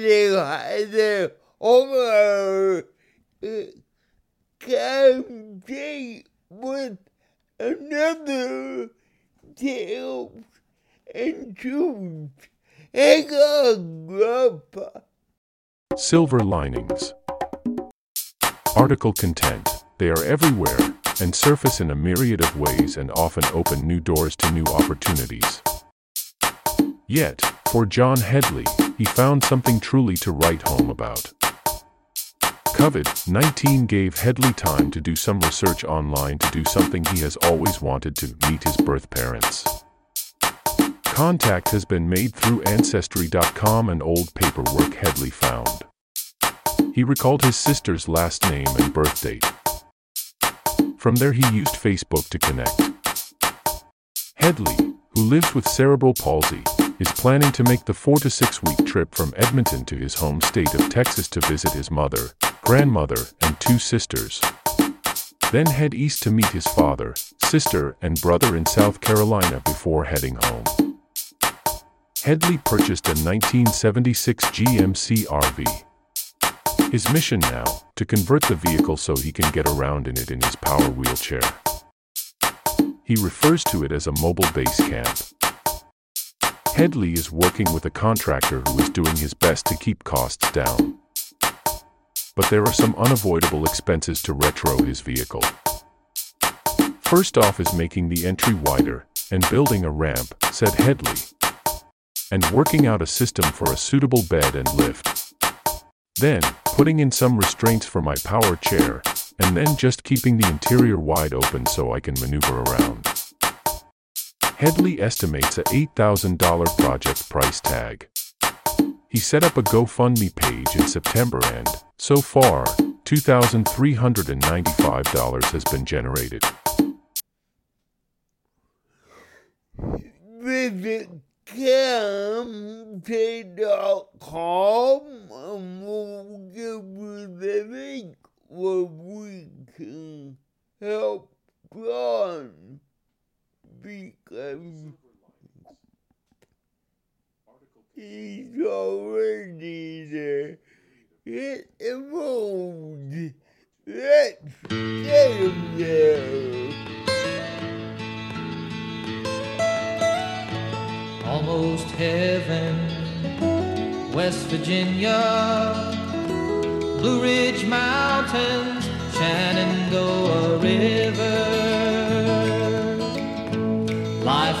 hade over compete with another and. Silver linings. Article content. They are everywhere and surface in a myriad of ways and often open new doors to new opportunities. Yet, for Jon Headley, he found something truly to write home about. COVID 19 gave Headley time to do some research online to do something he has always wanted to meet his birth parents. Contact has been made through Ancestry.com and old paperwork Headley found. He recalled his sister's last name and birth date. From there, he used Facebook to connect. Headley, who lives with cerebral palsy, is planning to make the four to six week trip from Edmonton to his home state of Texas to visit his mother, grandmother, and two sisters. Then head east to meet his father, sister, and brother in South Carolina before heading home. Headley purchased a 1976 GMC RV. His mission now, to convert the vehicle so he can get around in it in his power wheelchair. He refers to it as a mobile base camp. Headley is working with a contractor who is doing his best to keep costs down. But there are some unavoidable expenses to retro his vehicle. First off is making the entry wider and building a ramp, said Headley, and working out a system for a suitable bed and lift. Then, putting in some restraints for my power chair, and then just keeping the interior wide open so I can maneuver around. Headley estimates a $8,000 project price tag. He set up a GoFundMe page in September and, so far, $2,395 has been generated. Visit campy.com and we'll give you the link where we can help Jon because he's already there. Get involved. Let's get him there. almost heaven. West Virginia, Blue Ridge Mountains, Shenandoah River.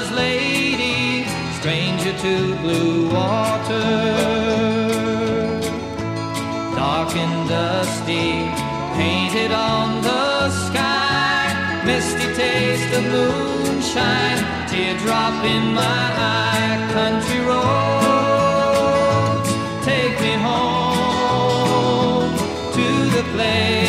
miner's lady, stranger to blue water dark and dusty, painted on the sky. Misty taste of moonshine, teardrop in my eye. Country roads, take me home to the place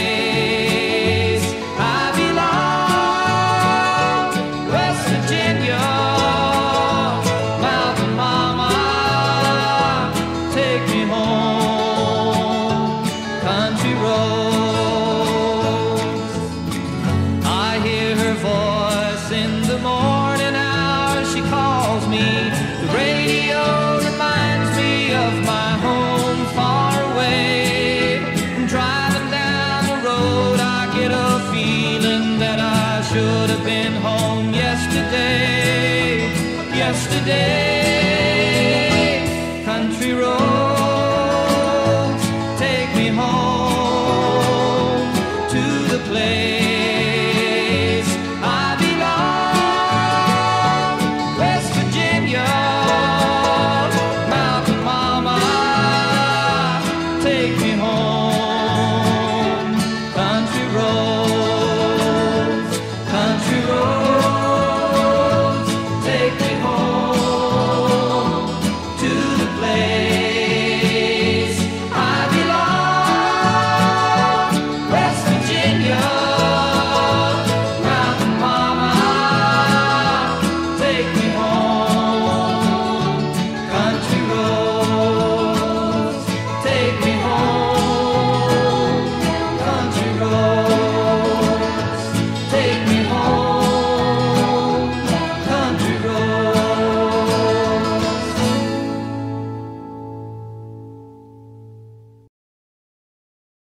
me. The radio reminds me of my home far away. I'm driving down the road, I get a feeling that I should have been home yesterday. Yesterday, country road.